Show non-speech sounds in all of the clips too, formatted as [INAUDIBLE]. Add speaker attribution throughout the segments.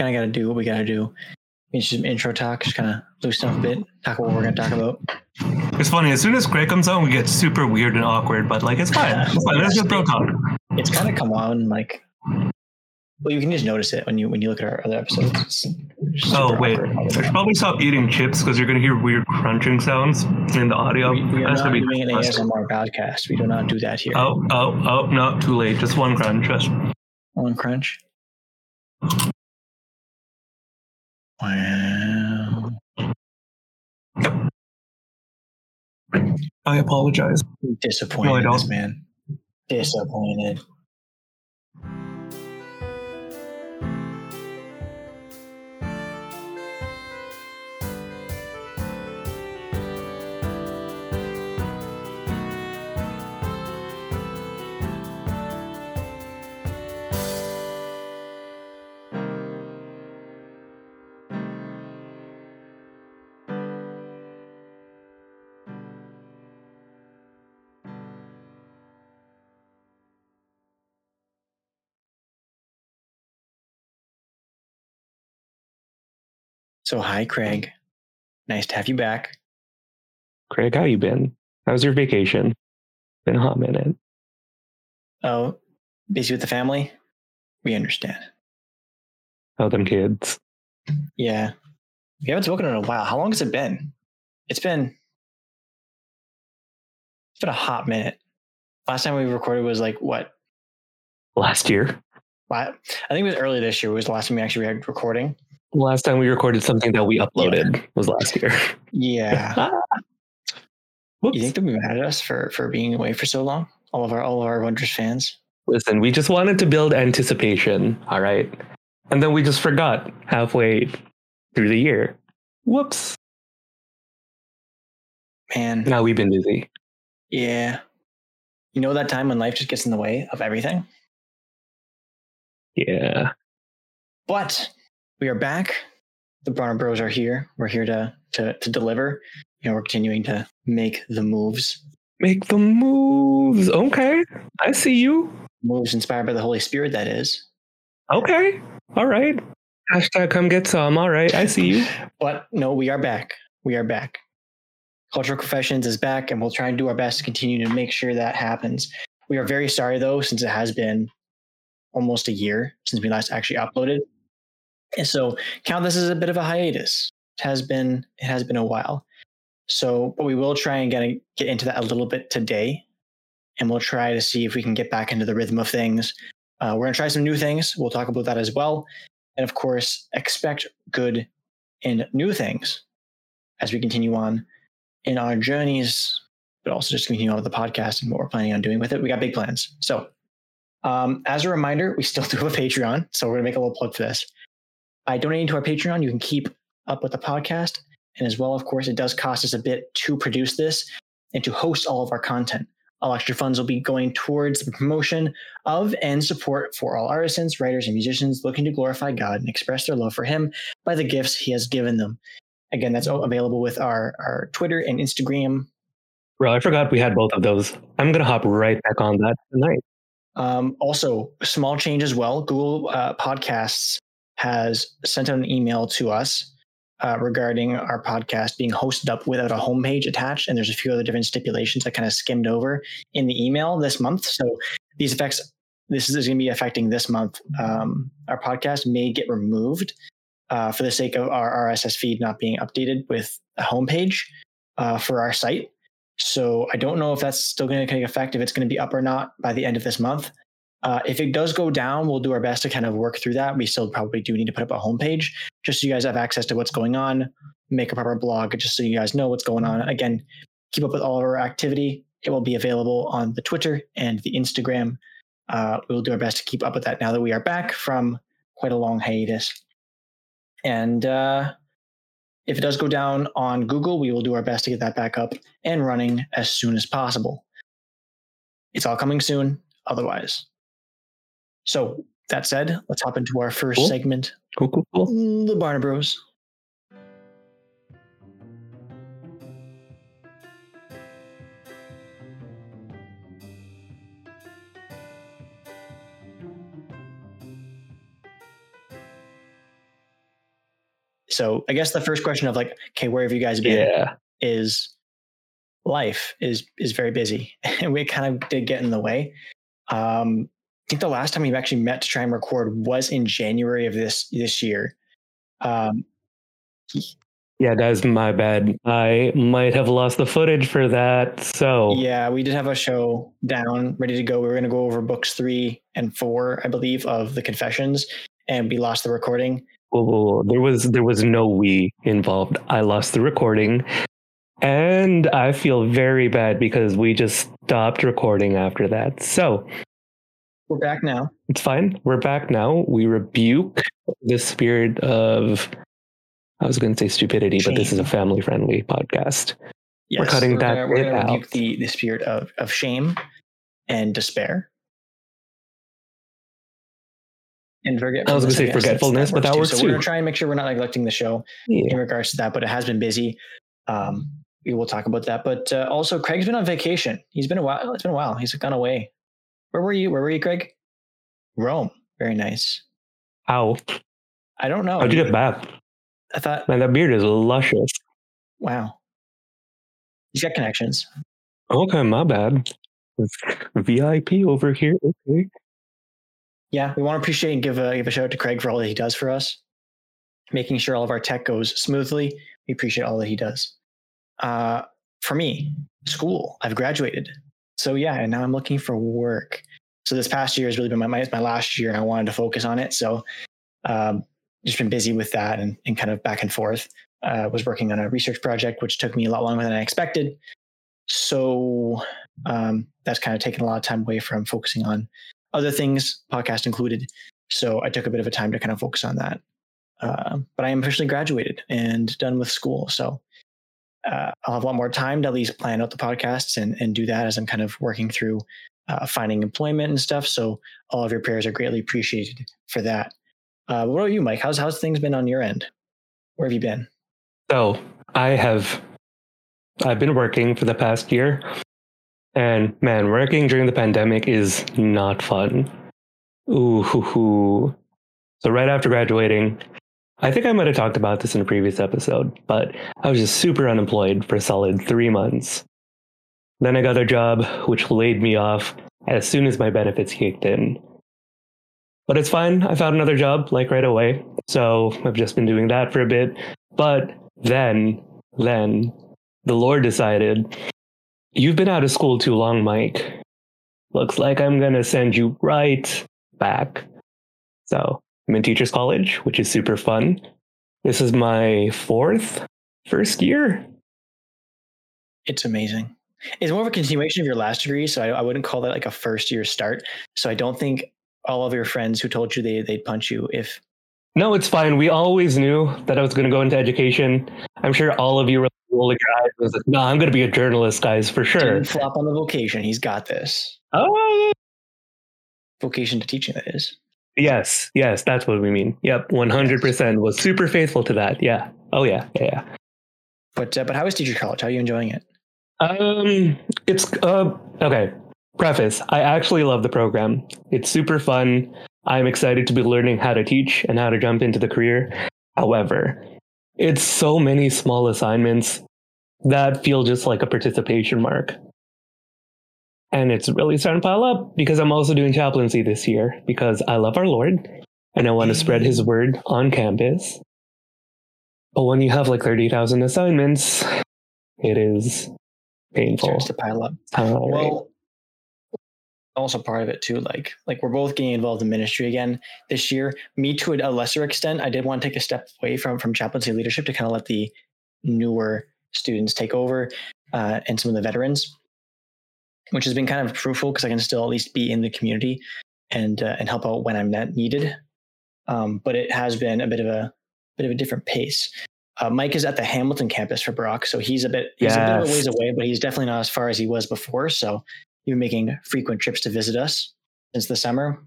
Speaker 1: kind of got to do what we got to do. It's just some intro talk, just kind of loosen up a bit, talk about what we're going to talk about.
Speaker 2: It's funny. As soon as Craig comes on, we get super weird and awkward. But like, it's fine. It's fine. Just [LAUGHS] talk.
Speaker 1: It's kind of come on like, well, you can just notice it when you when you look at our other episodes.
Speaker 2: Oh wait. I should probably stop eating chips because you're gonna hear weird crunching sounds in the audio.
Speaker 1: We, we are
Speaker 2: That's
Speaker 1: not
Speaker 2: be
Speaker 1: doing an. ASMR podcast. We do not do that here.
Speaker 2: Oh, oh, oh, no, too late. Just one crunch. Just
Speaker 1: On Crunch. Wow.
Speaker 2: I apologize.
Speaker 1: Disappointed,
Speaker 2: No, I don't.
Speaker 1: man. Disappointed. So, hi, Craig. Nice to have you back.
Speaker 3: Craig, how you been? How's your vacation? Been a hot minute.
Speaker 1: Oh, busy with the family? We understand.
Speaker 3: How them kids?
Speaker 1: Yeah. We haven't spoken in a while. How long has it been? It's been it's been a hot minute. Last time we recorded was like what?
Speaker 3: Last year.
Speaker 1: I think it was early this year It was the last time we actually had recording.
Speaker 3: Last time we recorded something that we uploaded was last year.
Speaker 1: Yeah. [LAUGHS] Ah.
Speaker 3: Whoops.
Speaker 1: you think they'll be mad at us for for being away for so long? All of our all of our Wonders fans.
Speaker 3: Listen, we just wanted to build anticipation, all right? And then we just forgot halfway through the year. Whoops.
Speaker 1: Man,
Speaker 3: Now we've been busy.
Speaker 1: yeah. You know that time when life just gets in the way of everything?
Speaker 3: Yeah.
Speaker 1: But we are back. The Bronner Bros are here. We're here to to to deliver. You know, we're continuing to make the moves.
Speaker 3: Make the moves. Okay. I see you.
Speaker 1: Moves inspired by the Holy Spirit, that is.
Speaker 3: Okay. All right. Hashtag come get some. All right. I see you.
Speaker 1: But no, we are back. We are back. Cultural Confessions is back, and we'll try and do our best to continue to make sure that happens. We are very sorry though, since it has been almost a year since we last actually uploaded. And so count this as a bit of a hiatus. It has been it has been a while. So, but we will try and get get into that a little bit today, and we'll try to see if we can get back into the rhythm of things. Uh, we're gonna try some new things. We'll talk about that as well, and of course, expect good and new things as we continue on in our journeys, but also just continue on with the podcast and what we're planning on doing with it. We got big plans. So, um, as a reminder, we still do have a Patreon, so we're gonna make a little plug for this. By donating to our Patreon, you can keep up with the podcast, and as well, of course, it does cost us a bit to produce this and to host all of our content. All extra funds will be going towards the promotion of and support for all artisans, writers, and musicians looking to glorify God and express their love for Him by the gifts He has given them. Again, that's all available with our, our Twitter and Instagram.
Speaker 3: Bro, I forgot we had both of those. I'm going to hop right back on that tonight.
Speaker 1: Um, also, small change as well. Google uh, Podcasts has sent out an email to us uh, regarding our podcast being hosted up without a homepage attached, and there's a few other different stipulations I kind of skimmed over in the email this month. So these effects, this is going to be affecting this month. Um, our podcast may get removed uh, for the sake of our RSS feed not being updated with a homepage uh, for our site. So I don't know if that's still going to take effect, if it's going to be up or not by the end of this month. Uh, if it does go down, we'll do our best to kind of work through that. We still probably do need to put up a homepage just so you guys have access to what's going on, make a proper blog just so you guys know what's going on. Again, keep up with all of our activity. It will be available on the Twitter and the Instagram. Uh, we will do our best to keep up with that now that we are back from quite a long hiatus. And uh, if it does go down on Google, we will do our best to get that back up and running as soon as possible. It's all coming soon, otherwise. So, that said, let's hop into our first
Speaker 3: Cool.
Speaker 1: segment
Speaker 3: Cool, cool, cool.
Speaker 1: the Barna Bros. So I guess the first question of like, okay, where have you guys been?
Speaker 3: Yeah.
Speaker 1: Is life is is very busy, [LAUGHS] and we kind of did get in the way. Um, think the last time we actually met to try and record was in January of this this year. Um,
Speaker 3: Yeah, that's my bad. I might have lost the footage for that. So
Speaker 1: yeah, we did have a show down, ready to go. We were going to go over books three and four, I believe, of the Confessions, and we lost the recording.
Speaker 3: whoa, whoa, whoa. there was there was no we involved. I lost the recording. And I feel very bad because we just stopped recording after that. So
Speaker 1: We're back now.
Speaker 3: it's fine. We're back now. We rebuke the spirit of I was going to say stupidity, but this is a family friendly podcast.
Speaker 1: Yes,
Speaker 3: cutting that
Speaker 1: gonna- we're
Speaker 3: bit
Speaker 1: gonna
Speaker 3: out.
Speaker 1: rebuke the the spirit of of shame and despair. And forgetfulness.
Speaker 3: I was gonna say
Speaker 1: guess, that's-
Speaker 3: forgetfulness, but that works too.
Speaker 1: So we're
Speaker 3: too.
Speaker 1: gonna try and make sure we're not neglecting the show
Speaker 3: Yeah.
Speaker 1: in regards to that, but it has been busy. Um, we will talk about that. But uh, also, Craig's been on vacation. He's been a while. It's been a while. He's gone away. Where were you? Where were you, Craig? Rome. Very nice.
Speaker 3: How?
Speaker 1: I don't know.
Speaker 3: How'd you get back?
Speaker 1: I thought,
Speaker 3: Man, that beard is luscious.
Speaker 1: wow. He's got connections.
Speaker 3: Okay, my bad. VIP over here. Okay.
Speaker 1: yeah, we want to appreciate and give a give a shout out to Craig for all that he does for us, making sure all of our tech goes smoothly. We appreciate all that he does. Uh, for me, school. I've graduated, so yeah, and now I'm looking for work. So this past year has really been my my, my last year, and I wanted to focus on it. So, um, just been busy with that and, and kind of back and forth. Uh, was working on a research project, which took me a lot longer than I expected. So um, that's kind of taken a lot of time away from focusing on other things, podcast included. So I took a bit of a time to kind of focus on that. Uh, but I am officially graduated and done with school. So uh, I'll have a lot more time to at least plan out the podcasts and, and do that as I'm kind of working through uh, finding employment and stuff. So all of your prayers are greatly appreciated for that. Uh, what about you, Mike? How's how's things been on your end? Where have you been?
Speaker 3: So I have I've been working for the past year. And man, working during the pandemic is not fun. Ooh, hoo, hoo. So right after graduating, I think I might have talked about this in a previous episode, but I was just super unemployed for a solid three months. Then I got a job which laid me off as soon as my benefits kicked in. But it's fine. I found another job like right away. So I've just been doing that for a bit. But then, then the Lord decided, you've been out of school too long, Mike. Looks like I'm to send you right back. So I'm in teachers college, which is super fun. This is my fourth, first year.
Speaker 1: It's amazing. It's more of a continuation of your last degree, so I, I wouldn't call that like a first year start. So I don't think all of your friends who told you they they'd punch you if
Speaker 3: No, it's fine. We always knew that I was going to go into education. I'm sure all of you were rolling your eyes. Was like, no, I'm going to be a journalist, guys, for sure.
Speaker 1: didn't flop on the vocation. He's got this
Speaker 3: Oh,
Speaker 1: vocation to teaching. That is.
Speaker 3: Yes, yes, that's what we mean. Yep, 100% was super faithful to that. Yeah. Oh, yeah, yeah, yeah.
Speaker 1: But uh, but how is teacher college? How are you enjoying it?
Speaker 3: Um, it's uh okay. Preface: I actually love the program. It's super fun. I'm excited to be learning how to teach and how to jump into the career. However, it's so many small assignments that feel just like a participation mark. And it's really starting to pile up because I'm also doing chaplaincy this year because I love our Lord and I want to spread his word on campus. But when you have like 30,000 assignments, it is painful.
Speaker 1: Starts to pile up.
Speaker 3: All right.
Speaker 1: Well, also part of it too. Like like we're both getting involved in ministry again this year. Me to a lesser extent. I did want to take a step away from from chaplaincy leadership to kind of let the newer students take over uh, and some of the veterans, which has been kind of fruitful because I can still at least be in the community and uh, and help out when I'm net needed. Um, but it has been a bit of a bit of a different pace. Uh, Mike is at the Hamilton campus for Brock, so he's a bit he's a bit of a ways away, but he's definitely not as far as he was before. So been making frequent trips to visit us since the summer.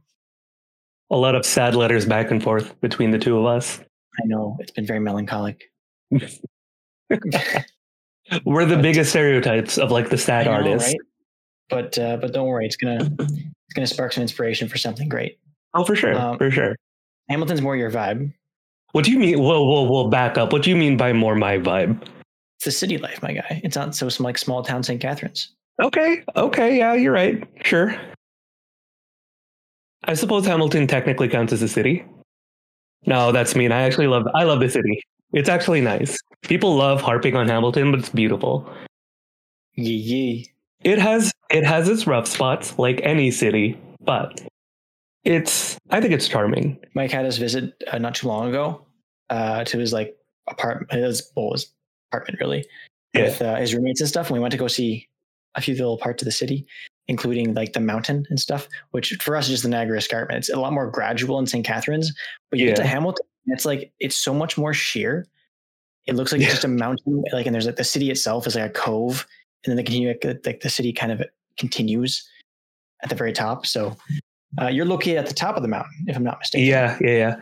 Speaker 3: a lot of sad letters back and forth between the two of us.
Speaker 1: I know it's been very melancholic. [LAUGHS] [LAUGHS]
Speaker 3: We're the biggest stereotypes of like the sad
Speaker 1: know,
Speaker 3: artist.
Speaker 1: right? But uh, but don't worry, it's gonna [CLEARS THROAT] it's gonna spark some inspiration for something great.
Speaker 3: Oh, for sure,
Speaker 1: Um,
Speaker 3: for sure.
Speaker 1: Hamilton's more your vibe.
Speaker 3: What do you mean? Whoa, whoa, whoa! Back up. What do you mean by more my vibe?
Speaker 1: It's the city life, my guy. It's not so some like small town St. Catharines.
Speaker 3: Okay, okay, yeah, you're right. Sure. I suppose Hamilton technically counts as a city. No, that's mean. I actually love. I love the city. It's actually nice. People love harping on Hamilton, but it's beautiful.
Speaker 1: Yee yee.
Speaker 3: It has it has its rough spots, like any city, but it's. I think it's charming.
Speaker 1: Mike had his visit uh, not too long ago uh, to his like apartment, his, well, his apartment really,
Speaker 3: Yeah.
Speaker 1: with uh, his roommates and stuff. And we went to go see a few little parts of the city, including like the mountain and stuff, which for us is just the Niagara Escarpment. It's a lot more gradual in St. Catharines, but you get to
Speaker 3: Yeah.
Speaker 1: Hamilton, and it's like it's so much more sheer. It looks like it's
Speaker 3: Yeah.
Speaker 1: just a mountain, like, and there's like the city itself is like a cove, and then the continue like the city kind of continues at the very top. So uh, you're located at the top of the mountain, if I'm not mistaken.
Speaker 3: Yeah, yeah, yeah.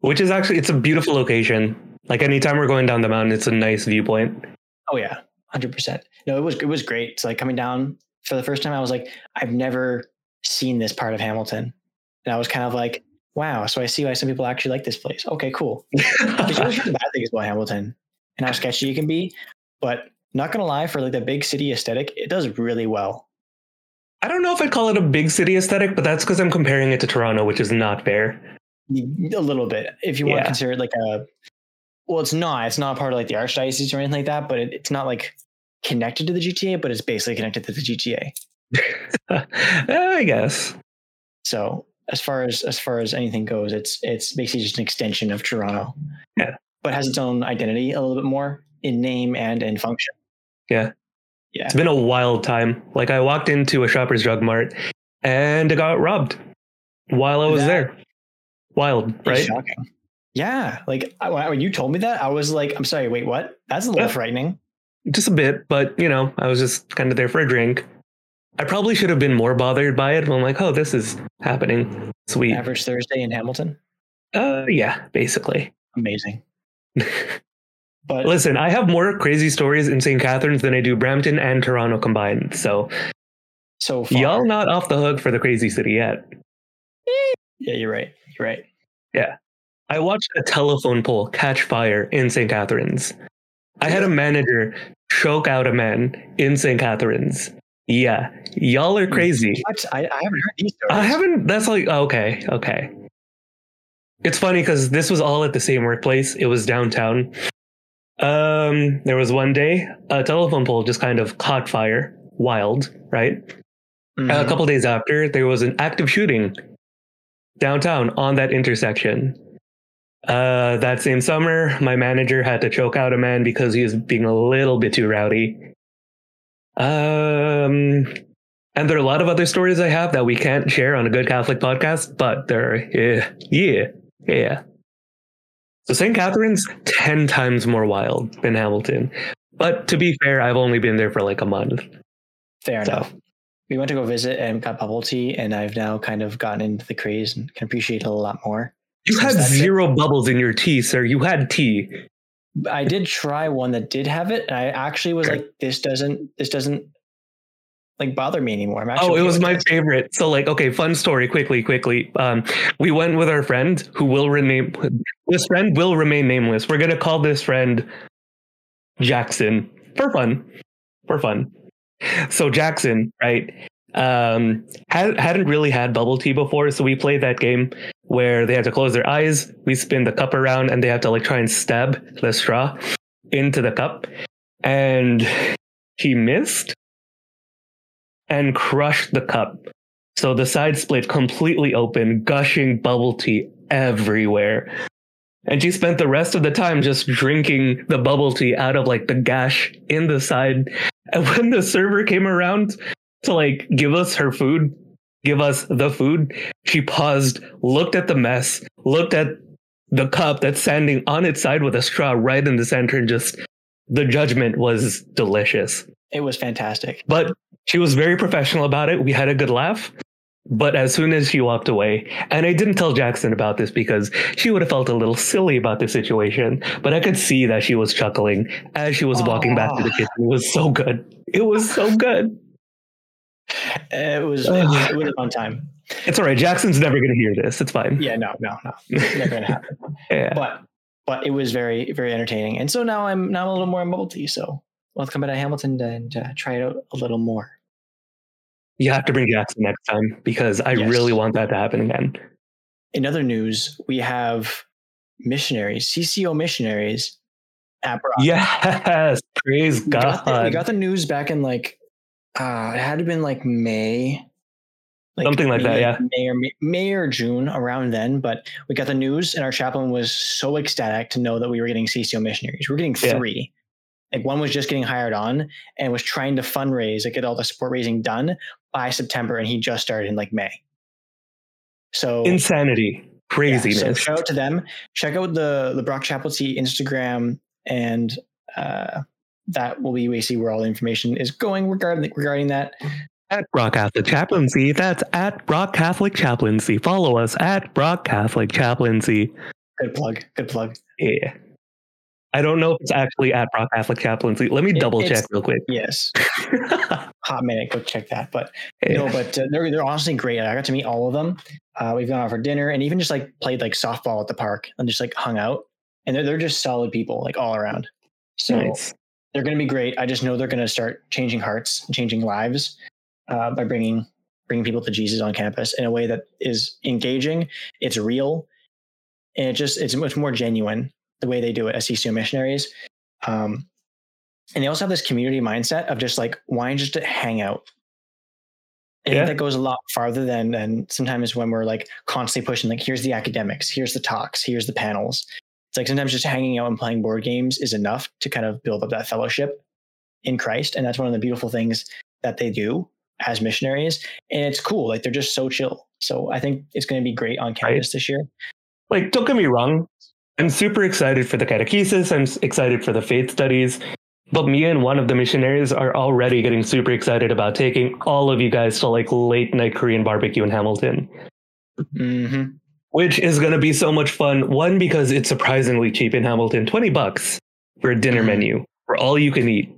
Speaker 3: Which is actually it's a beautiful location. Like anytime we're going down the mountain, it's a nice viewpoint.
Speaker 1: Oh yeah, hundred percent. No, it was it was great. It's like coming down for the first time. I was like, I've never seen this part of Hamilton, and I was kind of like, wow. So I see why some people actually like this place. Okay, cool. Because you always hear the bad things about Hamilton and how sketchy it can be, but not gonna lie, for like the big city aesthetic, it does really well.
Speaker 3: I don't know if I'd call it a big city aesthetic, but that's because I'm comparing it to Toronto, which is not fair.
Speaker 1: A little bit, if you want
Speaker 3: Yeah.
Speaker 1: to consider it like a. Well, it's not. It's not part of like the archdiocese or anything like that, but it, it's not like connected to the GTA, but it's basically connected to the GTA. [LAUGHS]
Speaker 3: I guess.
Speaker 1: So as far as as far as anything goes, it's it's basically just an extension of Toronto.
Speaker 3: Yeah.
Speaker 1: But has its own identity a little bit more in name and in function.
Speaker 3: Yeah.
Speaker 1: Yeah.
Speaker 3: It's been a wild time. Like I walked into a Shoppers Drug Mart and I got robbed while I was
Speaker 1: That
Speaker 3: there. Wild, right?
Speaker 1: Shocking. Yeah. Like when you told me that, I was like, I'm sorry, wait, what? That's a little
Speaker 3: Yeah.
Speaker 1: frightening.
Speaker 3: Just a bit, but you know, I was just kind of there for a drink. I probably should have been more bothered by it. I'm like, oh, this is happening. Sweet.
Speaker 1: Average Thursday in Hamilton.
Speaker 3: Uh, yeah, basically.
Speaker 1: Amazing. [LAUGHS] But
Speaker 3: Listen, I have more crazy stories in St. Catharines than I do Brampton and Toronto combined. So
Speaker 1: so far,
Speaker 3: y'all not off the hook for the crazy city yet.
Speaker 1: Yeah, you're right. You're right. Yeah.
Speaker 3: I watched a telephone pole catch fire in St. Catharines. I had a manager choke out a man in St. Catharines. Yeah, y'all are crazy.
Speaker 1: What? I, I haven't heard these stories.
Speaker 3: I haven't. That's like okay, okay. It's funny because this was all at the same workplace. It was downtown. Um, there was one day a telephone pole just kind of caught fire. Wild, right?
Speaker 1: Mhm.
Speaker 3: A couple days after, there was an active shooting downtown on that intersection. Uh, that same summer, my manager had to choke out a man because he was being a little bit too rowdy. Um, and there are a lot of other stories I have that we can't share on a good Catholic podcast, but they're yeah, yeah, yeah. So St. Catherine's ten times more wild than Hamilton. But to be fair, I've only been there for like a month.
Speaker 1: Fair
Speaker 3: So-
Speaker 1: enough. We went to go visit and got bubble tea, and I've now kind of gotten into the craze and can appreciate it a lot more.
Speaker 3: You had
Speaker 1: that's it.
Speaker 3: zero bubbles in your tea, sir. You had tea.
Speaker 1: I did try one that did have it, and I actually was
Speaker 3: Okay.
Speaker 1: like, "This doesn't, this doesn't like bother me anymore." I'm actually
Speaker 3: Oh, it was my
Speaker 1: this.
Speaker 3: favorite. So, like, okay, fun story. Quickly, quickly. Um, we went with our friend who will rename. This friend will remain nameless. We're gonna call this friend Jackson for fun. For fun. So Jackson, right? Um, had, hadn't really had bubble tea before, so we played that game where they had to close their eyes. We spin the cup around, and they have to like try and stab the straw into the cup. And he missed and crushed the cup. So the side split completely open, gushing bubble tea everywhere. And she spent the rest of the time just drinking the bubble tea out of like the gash in the side. And [LAUGHS] when the server came around to like give us her food, give us the food, she paused, looked at the mess, looked at the cup that's standing on its side with a straw right in the center, and just the judgment was delicious.
Speaker 1: It was fantastic.
Speaker 3: But she was very professional about it. We had a good laugh. But as soon as she walked away, and I didn't tell Jackson about this because she would have felt a little silly about the situation, but I could see that she was chuckling as she was walking back to the kitchen. It was so good. It was so good.
Speaker 1: It was, it was, it was a fun time.
Speaker 3: It's all right. Jackson's never going to hear this. It's fine.
Speaker 1: Yeah, no, no, no, It's never gonna happen. [LAUGHS]
Speaker 3: Yeah.
Speaker 1: But but it was very very entertaining. And so now I'm now I'm a little more bubble. So let's come back to Hamilton and uh, try it out a little more.
Speaker 3: You have to bring Jackson next time because I
Speaker 1: Yes.
Speaker 3: really want that to happen again.
Speaker 1: In other news, we have missionaries, CCO missionaries at Brock.
Speaker 3: Yes, [LAUGHS] praise
Speaker 1: we got, the, we got the news back in like uh it had to been like May.
Speaker 3: Something like that, yeah.
Speaker 1: May or May or June around then, but we got the news and our chaplain was so ecstatic to know that we were getting CCO missionaries. We are getting
Speaker 3: Yeah.
Speaker 1: three. Like one was just getting hired on and was trying to fundraise, like get all the support raising done by September, and he just started in like May. So
Speaker 3: Insanity,
Speaker 1: yeah,
Speaker 3: craziness.
Speaker 1: so shout out to them. Check out the the Brock Chaplaincy Instagram, and uh, that will be basically where all the information is going regarding regarding that.
Speaker 3: at Brock Catholic Chaplaincy. That's at Brock Catholic Chaplaincy. Follow us at Brock Catholic Chaplaincy.
Speaker 1: Good plug. Good plug.
Speaker 3: Yeah. I don't know if it's actually at Brock Catholic Chaplaincy. Let me
Speaker 1: It-
Speaker 3: double check real quick.
Speaker 1: Yes, [LAUGHS] hot minute. Go check that. But no, but uh, they're they're honestly great. I got to meet all of them. Uh, we've gone out for dinner and even just like played like softball at the park and just like hung out. And they're they're just solid people like all around. So
Speaker 3: nice.
Speaker 1: they're going to be great. I just know they're going to start changing hearts, changing lives uh, by bringing bringing people to Jesus on campus in a way that is engaging. It's real, and it just it's much more genuine the way they do it as CCO missionaries. Um, and they also have this community mindset of just like wanting just to hang out. I
Speaker 3: Yeah.
Speaker 1: that goes a lot farther than than sometimes when we're like constantly pushing like here's the academics, here's the talks, here's the panels. It's like sometimes just hanging out and playing board games is enough to kind of build up that fellowship in Christ. And that's one of the beautiful things that they do as missionaries. And it's cool. Like they're just so chill. So I think it's going to be great on campus this year.
Speaker 3: Like, don't get me wrong. I'm super excited for the catechesis. I'm excited for the faith studies. But me and one of the missionaries are already getting super excited about taking all of you guys to like late night Korean barbecue in Hamilton.
Speaker 1: hmm
Speaker 3: which is going to be so much fun. One, because it's surprisingly cheap in Hamilton 20 bucks for a dinner
Speaker 1: Mhm.
Speaker 3: menu for all you can eat.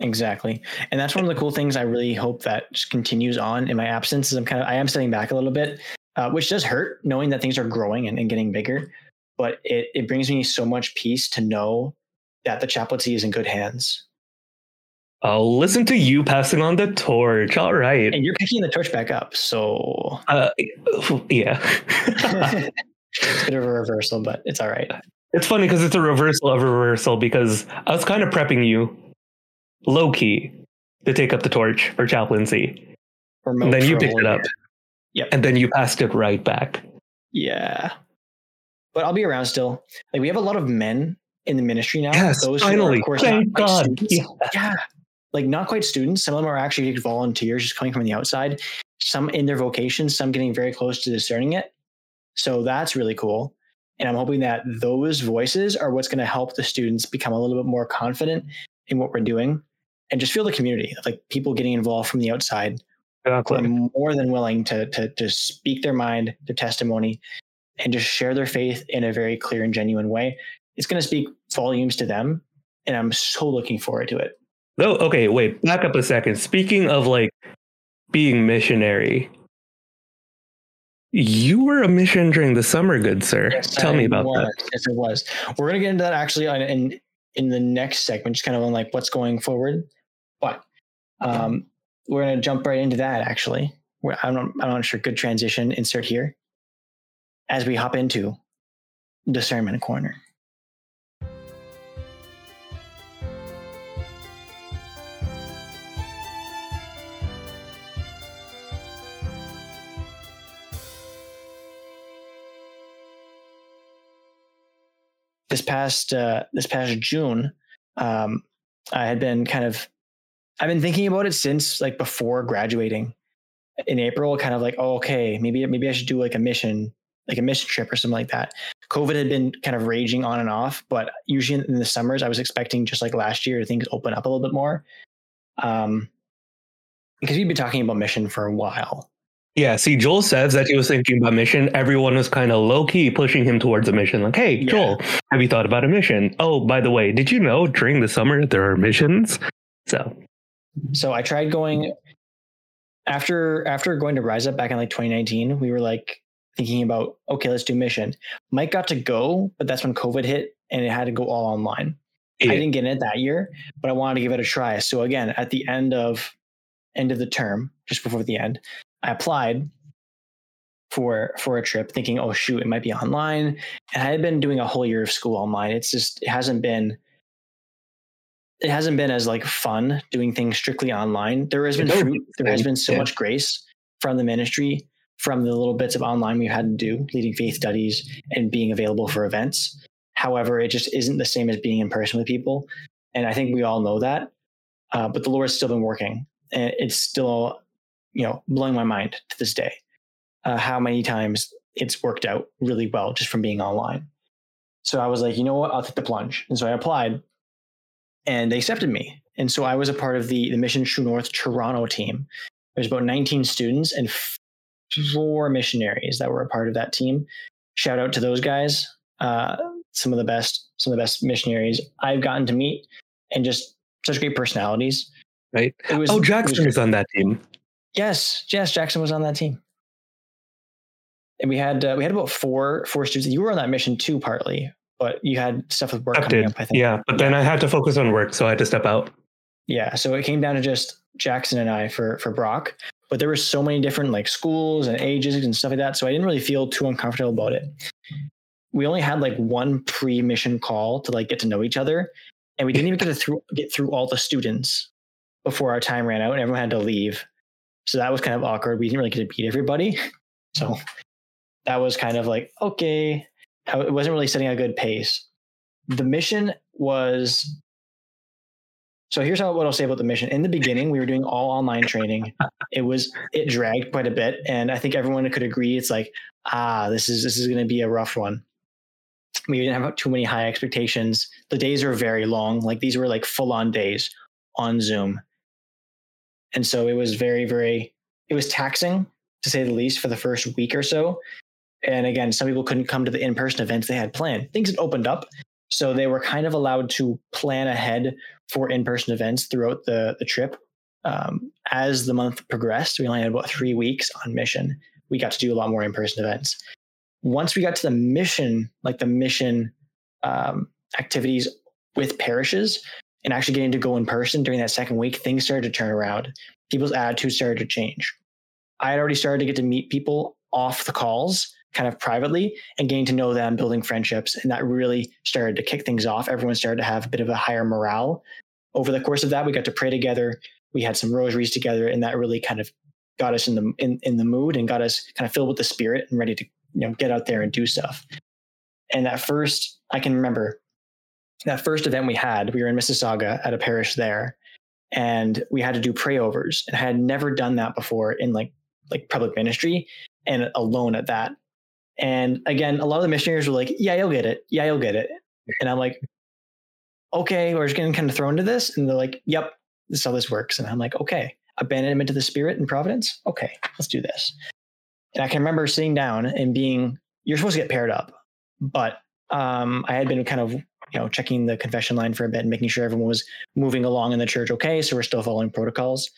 Speaker 1: Exactly. And that's one of the cool things I really hope that just continues on in my absence is I'm kind of, I am stepping back a little bit, uh, which does hurt knowing that things are growing and, and getting bigger. But it, it brings me so much peace to know that the chaplaincy is in good hands.
Speaker 3: I'll listen to you passing on the torch. All right.
Speaker 1: And you're picking the torch back up. So
Speaker 3: Uh, [LAUGHS] yeah. [LAUGHS]
Speaker 1: it's a bit of a reversal, but it's all right.
Speaker 3: it's funny because it's a reversal of a reversal because I was kind of prepping you low key to take up the torch for chaplaincy.
Speaker 1: Remote
Speaker 3: And then you picked it up.
Speaker 1: Yep.
Speaker 3: And then you passed it right back.
Speaker 1: Yeah. But I'll be around still. Like we have a lot of men in the ministry now.
Speaker 3: Yes,
Speaker 1: who are,
Speaker 3: finally.
Speaker 1: of course,
Speaker 3: Thank
Speaker 1: not quite
Speaker 3: God.
Speaker 1: students.
Speaker 3: Yeah.
Speaker 1: yeah. Like not quite students. Some of them are actually volunteers just coming from the outside. Some in their vocation, some getting very close to discerning it. So that's really cool. And I'm hoping that those voices are what's going to help the students become a little bit more confident in what we're doing and just feel the community, like people getting involved from the outside are
Speaker 3: Exactly.
Speaker 1: more than willing to, to, to speak their mind, their testimony, and just share their faith in a very clear and genuine way. It's going to speak volumes to them. And I'm so looking forward to it.
Speaker 3: No, okay, wait, back up a second. Speaking of like being missionary, you were a mission during the summer, good sir. Tell me about
Speaker 1: was.
Speaker 3: that.
Speaker 1: Yes, it was. We're going to get into that actually on, in, in the next segment, just kind of on like what's going forward. But um, we're going to jump right into that actually. I'm, not, I'm not sure. Good transition. Insert here as we hop into discernment corner. this past uh, this past June, um, I had been kind of I've been thinking about it since like before graduating in April. Kind of like, oh, okay, maybe maybe I should do like a mission, like a mission trip or something like that. COVID had been kind of raging on and off, but usually in the summers, I was expecting just like last year things open up a little bit more. Um, because we've been talking about mission for a while.
Speaker 3: Yeah, see, Joel says that he was thinking about mission. Everyone was kind of low key pushing him towards a mission. Like, hey,
Speaker 1: Yeah.
Speaker 3: Joel, have you thought about a mission? Oh, by the way, did you know during the summer there are missions? So,
Speaker 1: So I tried going after after going to Rise Up back in like 2019. We were like thinking about okay, let's do mission. Mike got to go, but that's when COVID hit and it had to go all online.
Speaker 3: Yeah.
Speaker 1: I didn't get in it that year, but I wanted to give it a try. So again, at the end of end of the term, just before the end, I applied for for a trip, thinking, oh shoot, it might be online. And I had been doing a whole year of school online. It's just it hasn't been it hasn't been as like fun doing things strictly online. There has been fruit, there has been so
Speaker 3: yeah.
Speaker 1: much grace from the ministry, from the little bits of online we've had to do, leading faith studies and being available for events. However, it just isn't the same as being in person with people. And I think we all know that. Uh, but the Lord's still been working. And it's still, you know, blowing my mind to this day. Uh, how many times it's worked out really well just from being online. So I was like, you know what? I'll take the plunge. And so I applied and they accepted me. And so I was a part of the, the Mission True North Toronto team. There's about 19 students and four missionaries that were a part of that team. Shout out to those guys. Uh, some of the best, some of the best missionaries I've gotten to meet and just such great personalities.
Speaker 3: Right.
Speaker 1: It was,
Speaker 3: Oh,
Speaker 1: it was
Speaker 3: Jackson is on that team.
Speaker 1: Yes, yes, Jackson was on that team. And we had uh, we had about four four students. You were on that mission too, partly, but you had stuff with work
Speaker 3: I
Speaker 1: coming
Speaker 3: did.
Speaker 1: up. I think.
Speaker 3: Yeah, but then I had to focus on work, so I had to step out.
Speaker 1: Yeah, so it came down to just Jackson and I for for Brock, but there were so many different like schools and ages and stuff like that, so I didn't really feel too uncomfortable about it. We only had like one pre-mission call to like get to know each other, and we didn't even get to through, get through all the students before our time ran out, and everyone had to leave. So that was kind of awkward. We didn't really get to meet everybody, so that was kind of like okay. It wasn't really setting a good pace. The mission was so here's how what I'll say about the mission. In the beginning, we were doing all online training. It was it dragged quite a bit, and I think everyone could agree it's like ah, this is this is going to be a rough one. We didn't have too many high expectations. The days were very long. Like these were like full on days on Zoom, and so it was very very it was taxing to say the least for the first week or so. And again, some people couldn't come to the in person events they had planned. Things had opened up, so they were kind of allowed to plan ahead for in-person events throughout the the trip. Um, as the month progressed, we only had about three weeks on mission. We got to do a lot more in-person events. Once we got to the mission, like the mission um, activities with parishes, and actually getting to go in person during that second week, things started to turn around. People's attitudes started to change. I had already started to get to meet people off the calls, kind of privately, and getting to know them, building friendships, and that really started to kick things off. Everyone started to have a bit of a higher morale. Over the course of that, we got to pray together. We had some rosaries together, and that really kind of got us in the in, in the mood and got us kind of filled with the spirit and ready to you know get out there and do stuff. And that first, I can remember that first event we had. We were in Mississauga at a parish there, and we had to do prayovers. And I had never done that before in like like public ministry and alone at that. And again, a lot of the missionaries were like, "Yeah, you'll get it. Yeah, you'll get it." And I'm like, "Okay, we're just getting kind of thrown into this." And they're like, "Yep, this is how this works." And I'm like, "Okay, abandonment to the spirit and providence. Okay, let's do this." And I can remember sitting down and being, "You're supposed to get paired up," but um, I had been kind of you know checking the confession line for a bit and making sure everyone was moving along in the church okay so we're still following protocols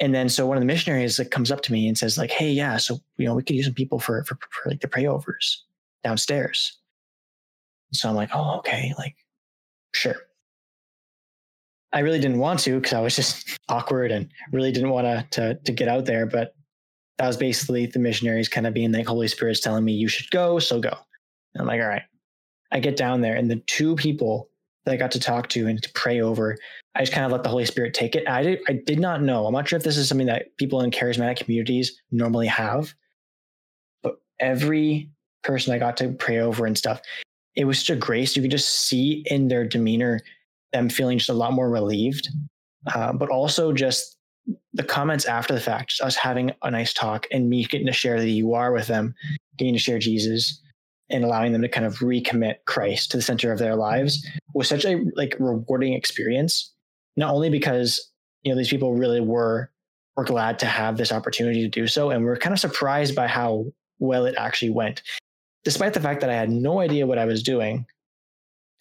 Speaker 1: and then so one of the missionaries like comes up to me and says like hey yeah so you know we could use some people for for, for like the prayovers downstairs. So i'm like oh okay like sure. I really didn't want to because i was just [LAUGHS] awkward and really didn't want to to to get out there but that was basically the missionaries kind of being like holy spirit's telling me you should go so go. And i'm like all right. I get down there and the two people that I got to talk to and to pray over, I just kind of let the Holy Spirit take it. I did, I did not know. I'm not sure if this is something that people in charismatic communities normally have, but every person I got to pray over and stuff, it was such a grace. You could just see in their demeanor them feeling just a lot more relieved, uh, but also just the comments after the fact, just us having a nice talk and me getting to share the you are with them, getting to share Jesus and allowing them to kind of recommit Christ to the center of their lives was such a like rewarding experience. Not only because you know these people really were were glad to have this opportunity to do so, and we're kind of surprised by how well it actually went, despite the fact that I had no idea what I was doing.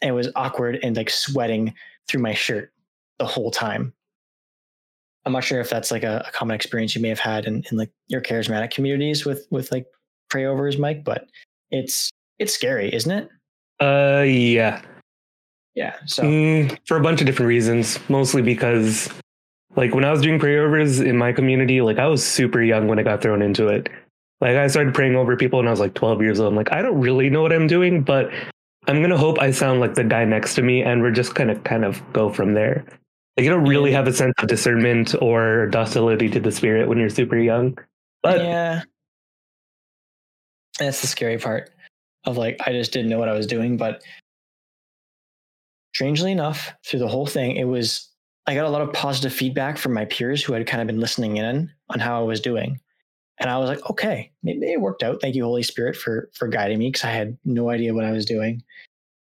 Speaker 1: And it was awkward and like sweating through my shirt the whole time. I'm not sure if that's like a, a common experience you may have had in, in like your charismatic communities with with like prayovers, Mike, but it's it's scary, isn't it?
Speaker 3: Uh, yeah.
Speaker 1: Yeah. So
Speaker 3: Mm, for a bunch of different reasons, mostly because, like, when I was doing prayovers in my community, like, I was super young when I got thrown into it. Like, I started praying over people when I was like 12 years old. I'm like, I don't really know what I'm doing, but I'm gonna hope I sound like the guy next to me, and we're just gonna kind of go from there. Like, you don't really have a sense of discernment or docility to the spirit when you're super young. But
Speaker 1: yeah, that's the scary part of like I just didn't know what I was doing, but strangely enough, through the whole thing, it was I got a lot of positive feedback from my peers who had kind of been listening in on how I was doing. And I was like, okay, maybe it worked out. Thank you, Holy Spirit, for for guiding me because I had no idea what I was doing.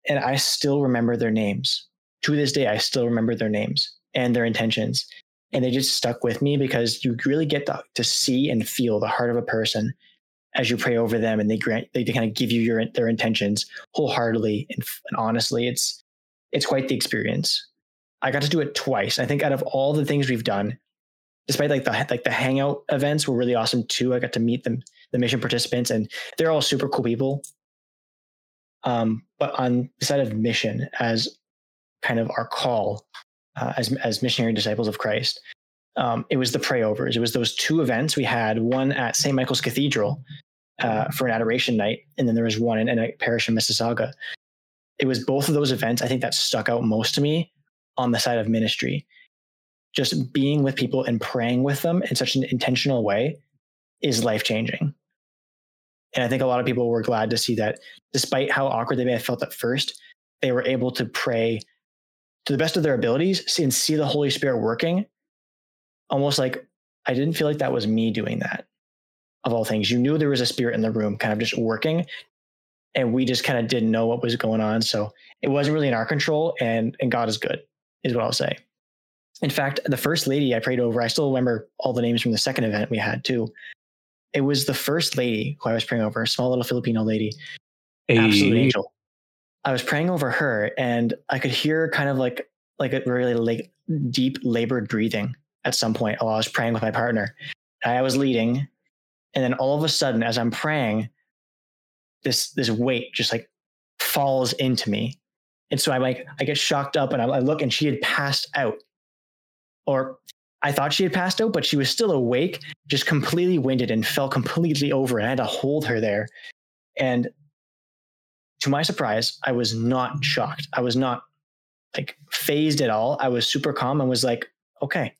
Speaker 1: And I still remember their names. To this day, I still remember their names and their intentions. And they just stuck with me because you really get to, to see and feel the heart of a person as you pray over them and they grant they, kind of give you your their intentions wholeheartedly and, and honestly it's it's quite the experience. I got to do it twice. I think out of all the things we've done despite like the like the hangout events were really awesome too. I got to meet them the mission participants and they're all super cool people. Um but on the side of mission as kind of our call uh, as as missionary disciples of christ um, it was the prayovers. It was those two events we had one at St. Michael's Cathedral uh, for an adoration night, and then there was one in, in a parish in Mississauga. It was both of those events I think that stuck out most to me on the side of ministry. Just being with people and praying with them in such an intentional way is life changing. And I think a lot of people were glad to see that, despite how awkward they may have felt at first, they were able to pray to the best of their abilities and see the Holy Spirit working almost like I didn't feel like that was me doing that. Of all things, you knew there was a spirit in the room, kind of just working, and we just kind of didn't know what was going on. So it wasn't really in our control, and and God is good, is what I'll say. In fact, the first lady I prayed over, I still remember all the names from the second event we had too. It was the first lady who I was praying over, a small little Filipino lady, absolute angel. I was praying over her, and I could hear kind of like like a really like deep labored breathing at some point while I was praying with my partner. I was leading, and then all of a sudden, as I'm praying, this this weight just like falls into me, and so I like I get shocked up, and I, I look, and she had passed out, or I thought she had passed out, but she was still awake, just completely winded and fell completely over, and I had to hold her there, and to my surprise, I was not shocked. I was not like phased at all. I was super calm and was like, okay,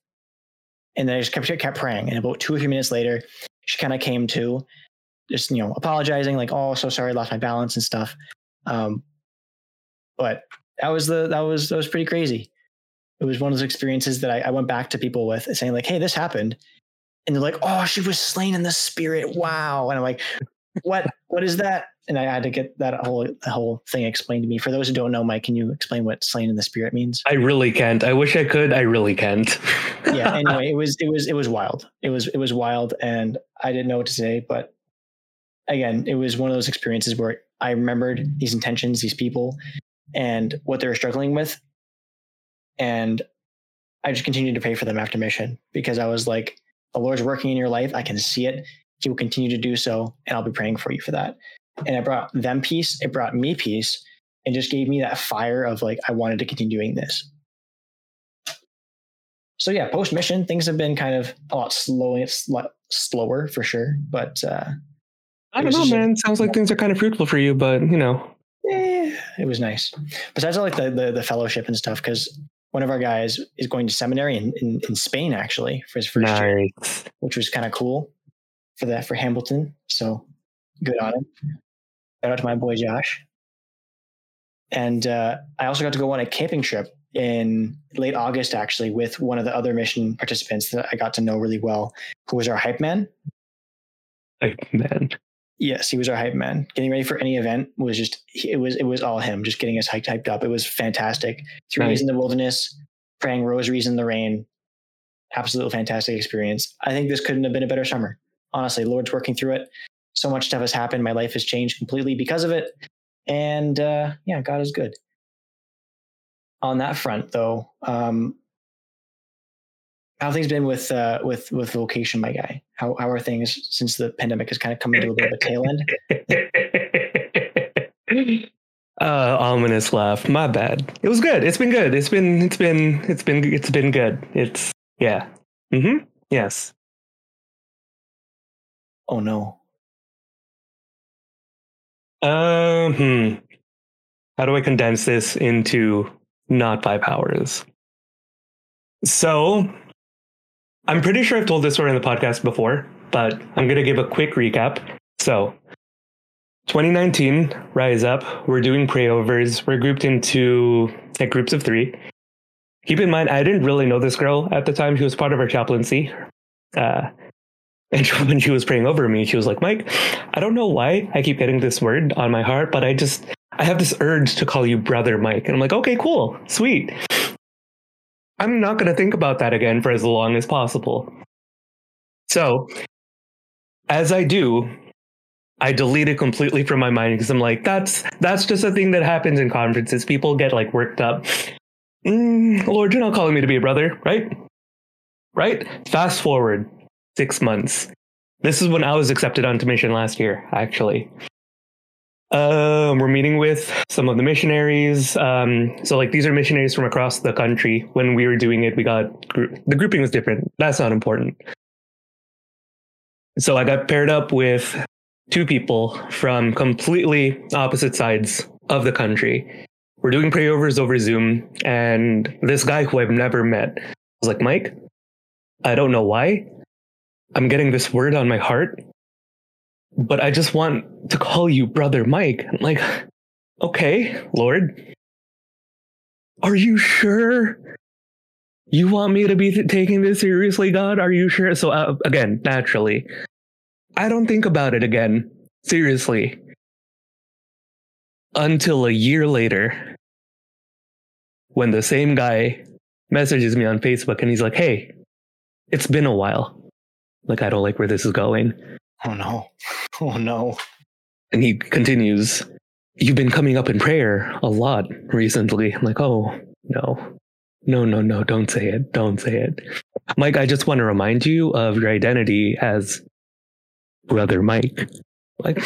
Speaker 1: and then I just kept kept praying. And about two or three minutes later, she kind of came to, just you know, apologizing, like, "Oh, so sorry, I lost my balance and stuff." Um, but that was the that was that was pretty crazy. It was one of those experiences that I, I went back to people with, saying like, "Hey, this happened," and they're like, "Oh, she was slain in the spirit! Wow!" And I'm like, "What? what is that?" and I had to get that whole whole thing explained to me. For those who don't know, Mike, can you explain what slain in the spirit means?
Speaker 3: I really can't. I wish I could. I really can't.
Speaker 1: yeah. [LAUGHS] Anyway, it was it was it was wild. It was it was wild, and I didn't know what to say. But again, it was one of those experiences where I remembered these intentions, these people, and what they were struggling with, and I just continued to pray for them after mission because I was like, the Lord's working in your life. I can see it. He will continue to do so, and I'll be praying for you for that. And it brought them peace it brought me peace and just gave me that fire of like i wanted to continue doing this. So yeah post mission things have been kind of a lot slow it's slower for sure but uh
Speaker 3: i don't know man. Sounds like things are kind of fruitful for you but you know.
Speaker 1: Yeah it was nice. Besides like the, the, the fellowship and stuff because one of our guys is going to seminary in, in, in spain actually for his first nice. year which was kind of cool for that for hamilton so good on him Shout out to my boy Josh. And uh, I also got to go on a camping trip in late August, actually, with one of the other mission participants that I got to know really well, who was our hype man.
Speaker 3: Hype man.
Speaker 1: Yes, he was our hype man. Getting ready for any event was just it was it was all him, just getting us hyped, hyped up. It was fantastic. Three days in the wilderness, praying rosaries in the rain. Absolutely fantastic experience. I think this couldn't have been a better summer. Honestly, Lord's working through it so much stuff has happened. My life has changed completely because of it. And uh, yeah, God is good. On that front, though, um, How things been with uh, with with vocation, my guy? How how are things since the pandemic has kind of come into a bit of a tail
Speaker 3: end? [LAUGHS] uh, ominous laugh. My bad. It was good. It's been good. It's been it's been it's been it's been good. It's yeah. Mm-hmm. Yes.
Speaker 1: Oh no.
Speaker 3: Um. Hmm. How do I condense this into not five hours? So, I'm pretty sure I've told this story in the podcast before, but I'm going to give a quick recap. So, 2019, Rise Up, we're doing prayovers. We're grouped into like groups of three. Keep in mind, I didn't really know this girl at the time. She was part of our chaplaincy. Uh, and [LAUGHS] when she was praying over me, she was like, Mike, I don't know why I keep getting this word on my heart, but I just, I have this urge to call you brother Mike. And I'm like, okay, cool, sweet. I'm not going to think about that again for as long as possible. So, as I do, I delete it completely from my mind because I'm like, that's that's just a thing that happens in conferences. People get like worked up. Mm, Lord, you're not calling me to be a brother, right? Right? Fast forward six months. This is when I was accepted onto mission last year, actually. Um, we're meeting with some of the missionaries. Um, so like these are missionaries from across the country. When we were doing it, we got the grouping was different. That's not important. So I got paired up with two people from completely opposite sides of the country. We're doing prayovers over Zoom, and this guy who I've never met was like, Mike, I don't know why, I'm getting this word on my heart, but I just want to call you brother Mike. I'm like, okay, Lord, are you sure? You want me to be th- taking this seriously, God? Are you sure? So, uh, again, naturally, I don't think about it again, seriously, until a year later when the same guy messages me on Facebook and he's like, hey, it's been a while. Like, I don't like where this is going.
Speaker 1: Oh, no. [LAUGHS] Oh, no.
Speaker 3: And he continues, You've been coming up in prayer a lot recently. I'm like, Oh, no. No, no, no. Don't say it. Don't say it. Mike, I just want to remind you of your identity as Brother Mike. Like,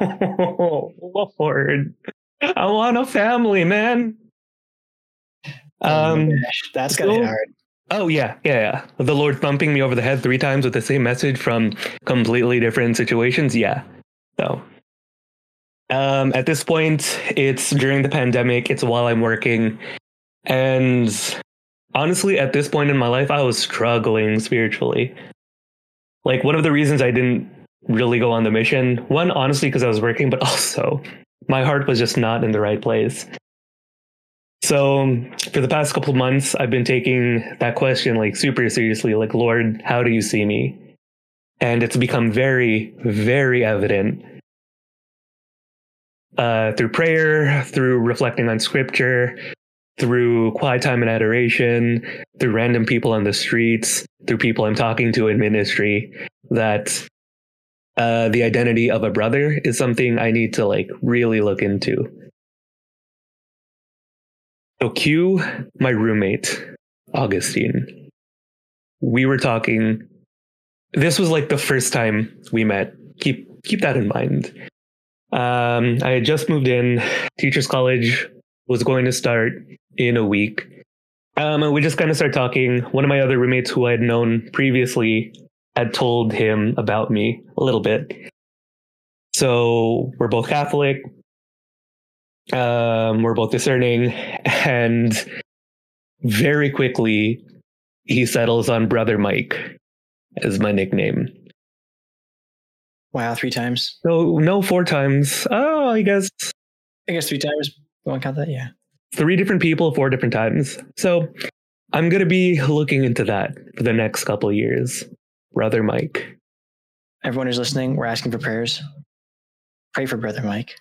Speaker 3: oh, [LAUGHS] Lord. I want a family, man.
Speaker 1: Oh um, that's got so, hard.
Speaker 3: Oh yeah, yeah, yeah. The Lord thumping me over the head three times with the same message from completely different situations. Yeah. So um, at this point, it's during the pandemic. It's while I'm working, and honestly, at this point in my life, I was struggling spiritually. Like one of the reasons I didn't really go on the mission, one honestly because I was working, but [LAUGHS] also my heart was just not in the right place. So for the past couple months, I've been taking that question like super seriously, like, Lord, how do you see me? And it's become very, very evident uh, through prayer, through reflecting on scripture, through quiet time and adoration, through random people on the streets, through people I'm talking to in ministry, that uh, the identity of a brother is something I need to like really look into. So Q, my roommate, Augustine, we were talking. This was like the first time we met. Keep keep that in mind. Um, I had just moved in. Teachers College was going to start in a week. Um, and we just kind of started talking. One of my other roommates who I had known previously had told him about me a little bit. So we're both Catholic. Um, we're both discerning, and very quickly he settles on Brother Mike as my nickname.
Speaker 1: Wow, three times.
Speaker 3: No, no, four times. Oh, I guess.
Speaker 1: I guess three times. You want to count that? Yeah.
Speaker 3: Three different people, four different times. So I'm going to be looking into that for the next couple years. Brother Mike.
Speaker 1: Everyone who's listening, we're asking for prayers. Pray for Brother Mike.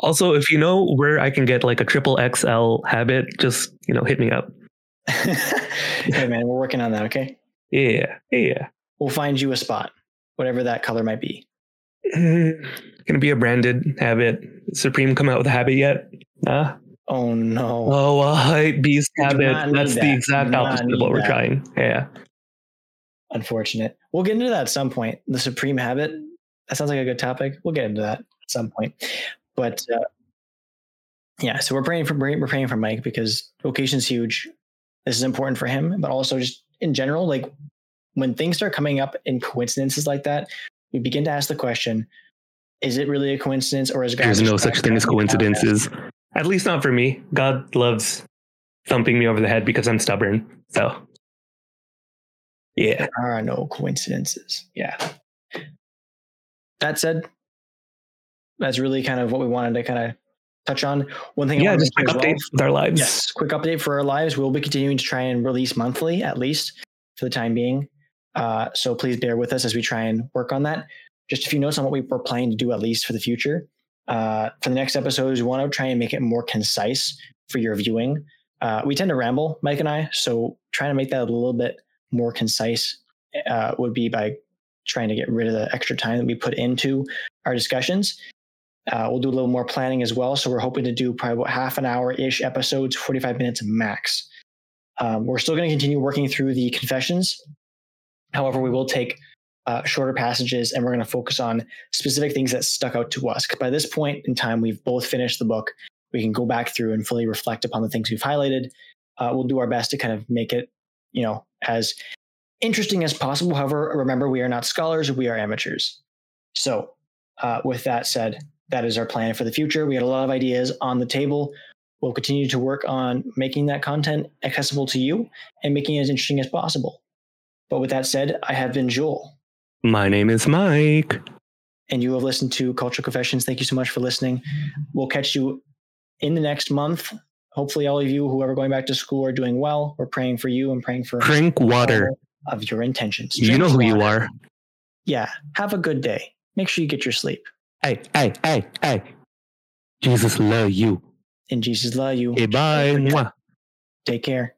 Speaker 3: Also, if you know where I can get like a triple XL habit, just you know, hit me up. [LAUGHS]
Speaker 1: hey man, we're working on that. Okay.
Speaker 3: Yeah, yeah.
Speaker 1: We'll find you a spot, whatever that color might be. [SIGHS]
Speaker 3: Gonna be a branded habit. Supreme come out with a habit yet? Nah.
Speaker 1: Oh no.
Speaker 3: Oh, a hype beast habit. That's the exact opposite of what we're trying. Yeah.
Speaker 1: unfortunate. We'll get into that at some point. The supreme habit. That sounds like a good topic. We'll get into that at some point. But uh, yeah, so we're praying for we're praying for Mike because vocation's huge. This is important for him, but also just in general, like when things start coming up in coincidences like that, we begin to ask the question: Is it really a coincidence, or is God
Speaker 3: There's no such thing as
Speaker 1: help me out?
Speaker 3: coincidences. At least not for me. God loves thumping me over the head because I'm stubborn. So, yeah.
Speaker 1: There are no coincidences. Yeah. That said, that's really kind of what we wanted to kind of touch on. One thing, I
Speaker 3: Yeah, just quick
Speaker 1: as well-
Speaker 3: with our lives.
Speaker 1: Yes, quick update for our lives. We'll be continuing to try and release monthly, at least for the time being. Uh, so please bear with us as we try and work on that. Just a few notes on what we were planning to do, at least for the future. Uh, for the next episodes, we want to try and make it more concise for your viewing. Uh, we tend to ramble, Mike and I, so trying to make that a little bit more concise uh, would be by trying to get rid of the extra time that we put into our discussions. Uh, we'll do a little more planning as well. So we're hoping to do probably about half an hour ish episodes, 45 minutes max. Um, we're still going to continue working through the confessions. However, we will take uh, shorter passages and we're going to focus on specific things that stuck out to us. By this point in time, we've both finished the book. We can go back through and fully reflect upon the things we've highlighted. Uh, we'll do our best to kind of make it, you know, as interesting as possible. However, remember, we are not scholars, we are amateurs. So, uh, with that said, that is our plan for the future. We had a lot of ideas on the table. We'll continue to work on making that content accessible to you and making it as interesting as possible. But with that said, I have been Joel,
Speaker 3: My name is Mike.
Speaker 1: and you have listened to Cultural Confessions. Thank you so much for listening. We'll catch you in the next month. Hopefully, all of you who are going back to school are doing well. We're praying for you and praying for
Speaker 3: Drink water.
Speaker 1: of your intentions.
Speaker 3: You know
Speaker 1: Drink
Speaker 3: who you are.
Speaker 1: Yeah. Have a good day. Make sure you get your sleep.
Speaker 3: Hey, hey, hey, hey. Jesus love you.
Speaker 1: And Jesus' love you.
Speaker 3: Okay, bye. Mwah.
Speaker 1: Take care.